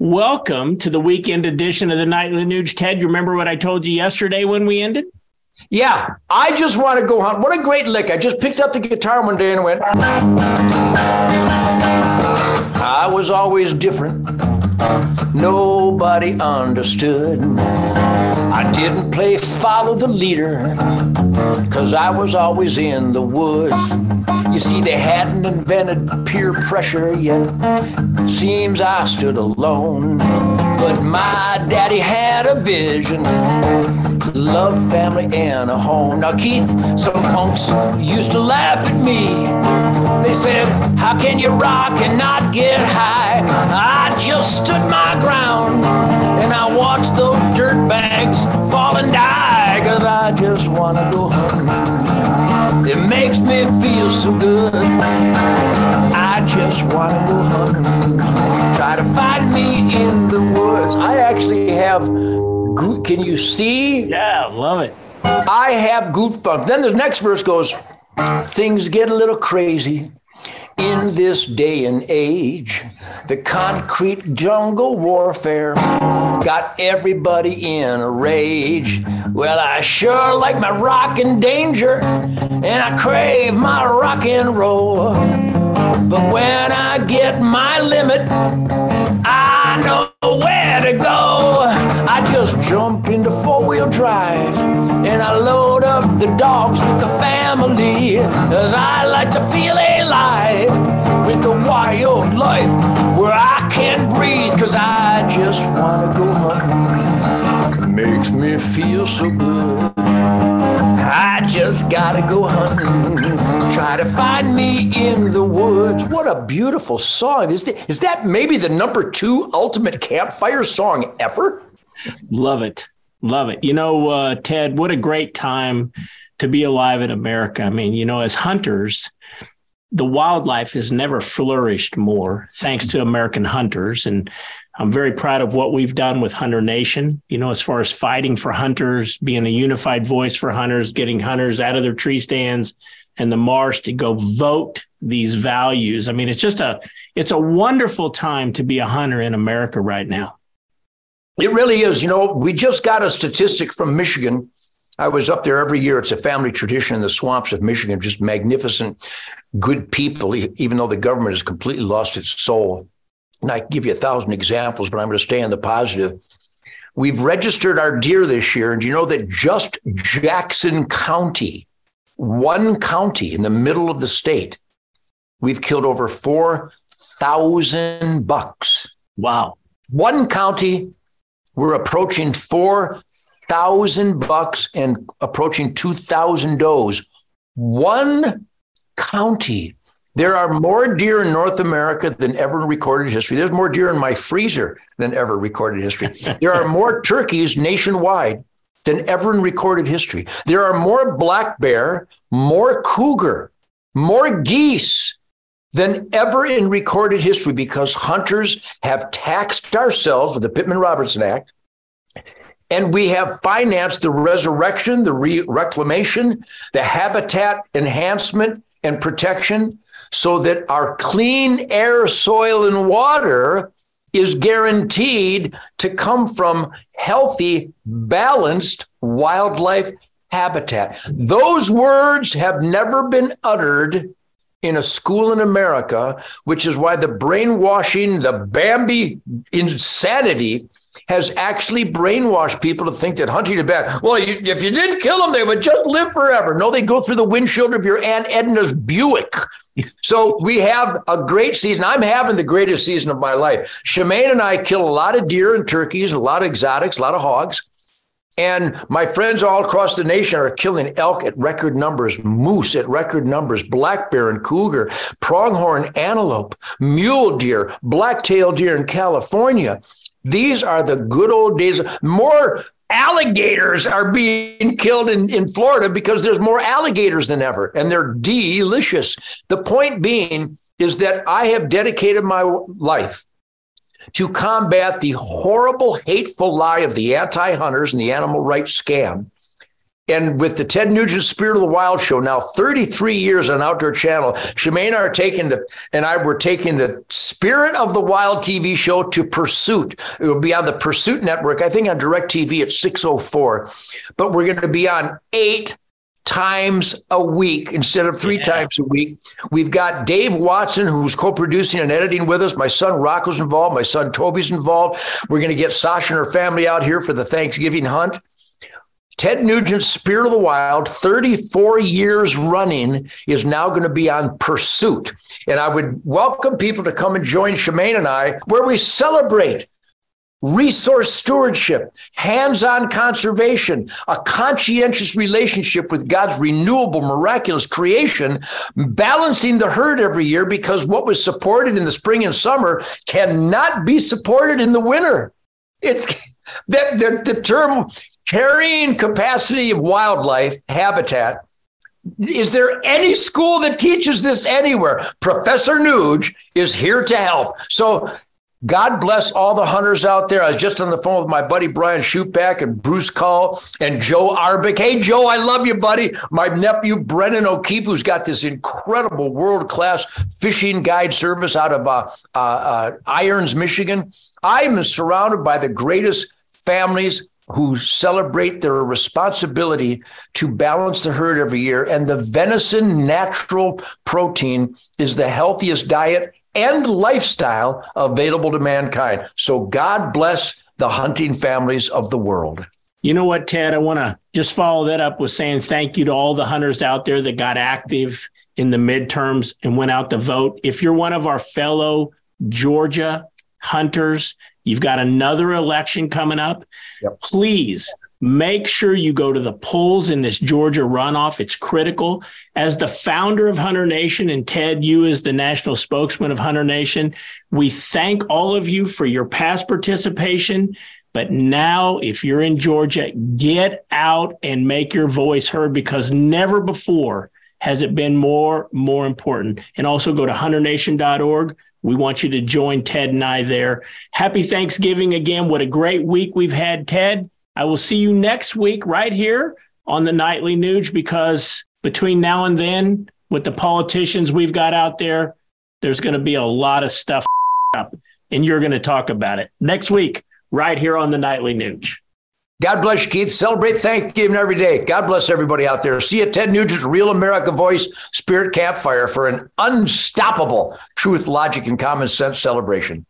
Welcome to the weekend edition of the Nightly Nuge. Ted, you remember what I told you yesterday when we ended? Yeah, I just want to go hunt. What a great lick. I just picked up the guitar one day and went. I was always different. Nobody understood. I didn't play follow the leader, cause I was always in the woods. You see, they hadn't invented peer pressure yet. Seems I stood alone. But my daddy had a vision love, family, and a home. Now, Keith, some punks used to laugh at me. They said, How can you rock and not get high? I just stood my ground and I watched those dirt bags fall and die, cause I just wanna go home. It makes me feel so good. I just want to go hunting. Try to find me in the woods. I actually have. Can you see? Yeah, love it. I have goosebumps. Then the next verse goes, Things get a little crazy in this day and age. The concrete jungle warfare got everybody in a rage. Well, I sure like my rock and danger, and I crave my rock and roll. But when I get my limit, I know where to go. I just jump into four wheel drive and I load up the dogs with the family. Cause I like to feel alive with the wild life Makes me feel so good. I just gotta go hunting, try to find me in the woods. What a beautiful song. Is that, is that maybe the number two ultimate campfire song ever? Love it. Love it. You know, uh, Ted, what a great time to be alive in America. I mean, you know, as hunters, the wildlife has never flourished more thanks to American hunters. And I'm very proud of what we've done with Hunter Nation, you know, as far as fighting for hunters, being a unified voice for hunters, getting hunters out of their tree stands and the marsh to go vote these values. I mean, it's just a it's a wonderful time to be a hunter in America right now. It really is. You know, we just got a statistic from Michigan. I was up there every year. It's a family tradition in the swamps of Michigan, just magnificent, good people, even though the government has completely lost its soul and I can give you a thousand examples, but I'm going to stay on the positive. We've registered our deer this year. And you know that just Jackson County, one county in the middle of the state, we've killed over 4,000 bucks. Wow. One county, we're approaching 4,000 bucks and approaching 2,000 does. One county there are more deer in North America than ever in recorded history. There's more deer in my freezer than ever recorded history. there are more turkeys nationwide than ever in recorded history. There are more black bear, more cougar, more geese than ever in recorded history because hunters have taxed ourselves with the Pittman Robertson Act. And we have financed the resurrection, the re- reclamation, the habitat enhancement and protection so that our clean air, soil, and water is guaranteed to come from healthy, balanced wildlife habitat. Those words have never been uttered in a school in America, which is why the brainwashing, the Bambi insanity has actually brainwashed people to think that hunting is bad. Well, you, if you didn't kill them, they would just live forever. No, they go through the windshield of your Aunt Edna's Buick. So we have a great season. I'm having the greatest season of my life. Shemane and I kill a lot of deer and turkeys, a lot of exotics, a lot of hogs. And my friends all across the nation are killing elk at record numbers, moose at record numbers, black bear and cougar, pronghorn antelope, mule deer, black-tailed deer in California. These are the good old days. More alligators are being killed in, in Florida because there's more alligators than ever, and they're delicious. The point being is that I have dedicated my life to combat the horrible, hateful lie of the anti hunters and the animal rights scam. And with the Ted Nugent Spirit of the Wild show, now 33 years on Outdoor Channel, Shemane are taking the and I were taking the Spirit of the Wild TV show to Pursuit. It will be on the Pursuit network, I think on DirecTV at 604. But we're going to be on eight times a week instead of three yeah. times a week. We've got Dave Watson, who's co producing and editing with us. My son Rocco's involved. My son Toby's involved. We're going to get Sasha and her family out here for the Thanksgiving hunt. Ted Nugent's Spirit of the Wild, 34 years running, is now going to be on Pursuit. And I would welcome people to come and join Shemane and I, where we celebrate resource stewardship, hands on conservation, a conscientious relationship with God's renewable, miraculous creation, balancing the herd every year because what was supported in the spring and summer cannot be supported in the winter. It's that the, the term carrying capacity of wildlife habitat. Is there any school that teaches this anywhere? Professor Nuge is here to help. So God bless all the hunters out there. I was just on the phone with my buddy Brian Shootback and Bruce Call and Joe Arbick. Hey, Joe, I love you, buddy. My nephew Brennan O'Keefe, who's got this incredible world class fishing guide service out of uh, uh, uh, Irons, Michigan. I'm surrounded by the greatest families who celebrate their responsibility to balance the herd every year. And the venison natural protein is the healthiest diet and lifestyle available to mankind. So God bless the hunting families of the world. You know what, Ted? I want to just follow that up with saying thank you to all the hunters out there that got active in the midterms and went out to vote. If you're one of our fellow Georgia hunters, You've got another election coming up. Yep. Please make sure you go to the polls in this Georgia runoff. It's critical. As the founder of Hunter Nation and Ted, you as the national spokesman of Hunter Nation, we thank all of you for your past participation. But now, if you're in Georgia, get out and make your voice heard because never before has it been more more important. And also go to hunternation.org we want you to join Ted and I there. Happy Thanksgiving again. What a great week we've had, Ted. I will see you next week right here on the Nightly Nuge because between now and then, with the politicians we've got out there, there's going to be a lot of stuff up, and you're going to talk about it next week right here on the Nightly Nuge. God bless you, Keith. Celebrate Thanksgiving every day. God bless everybody out there. See you, Ted Nugent's Real America Voice Spirit Campfire for an unstoppable truth, logic, and common sense celebration.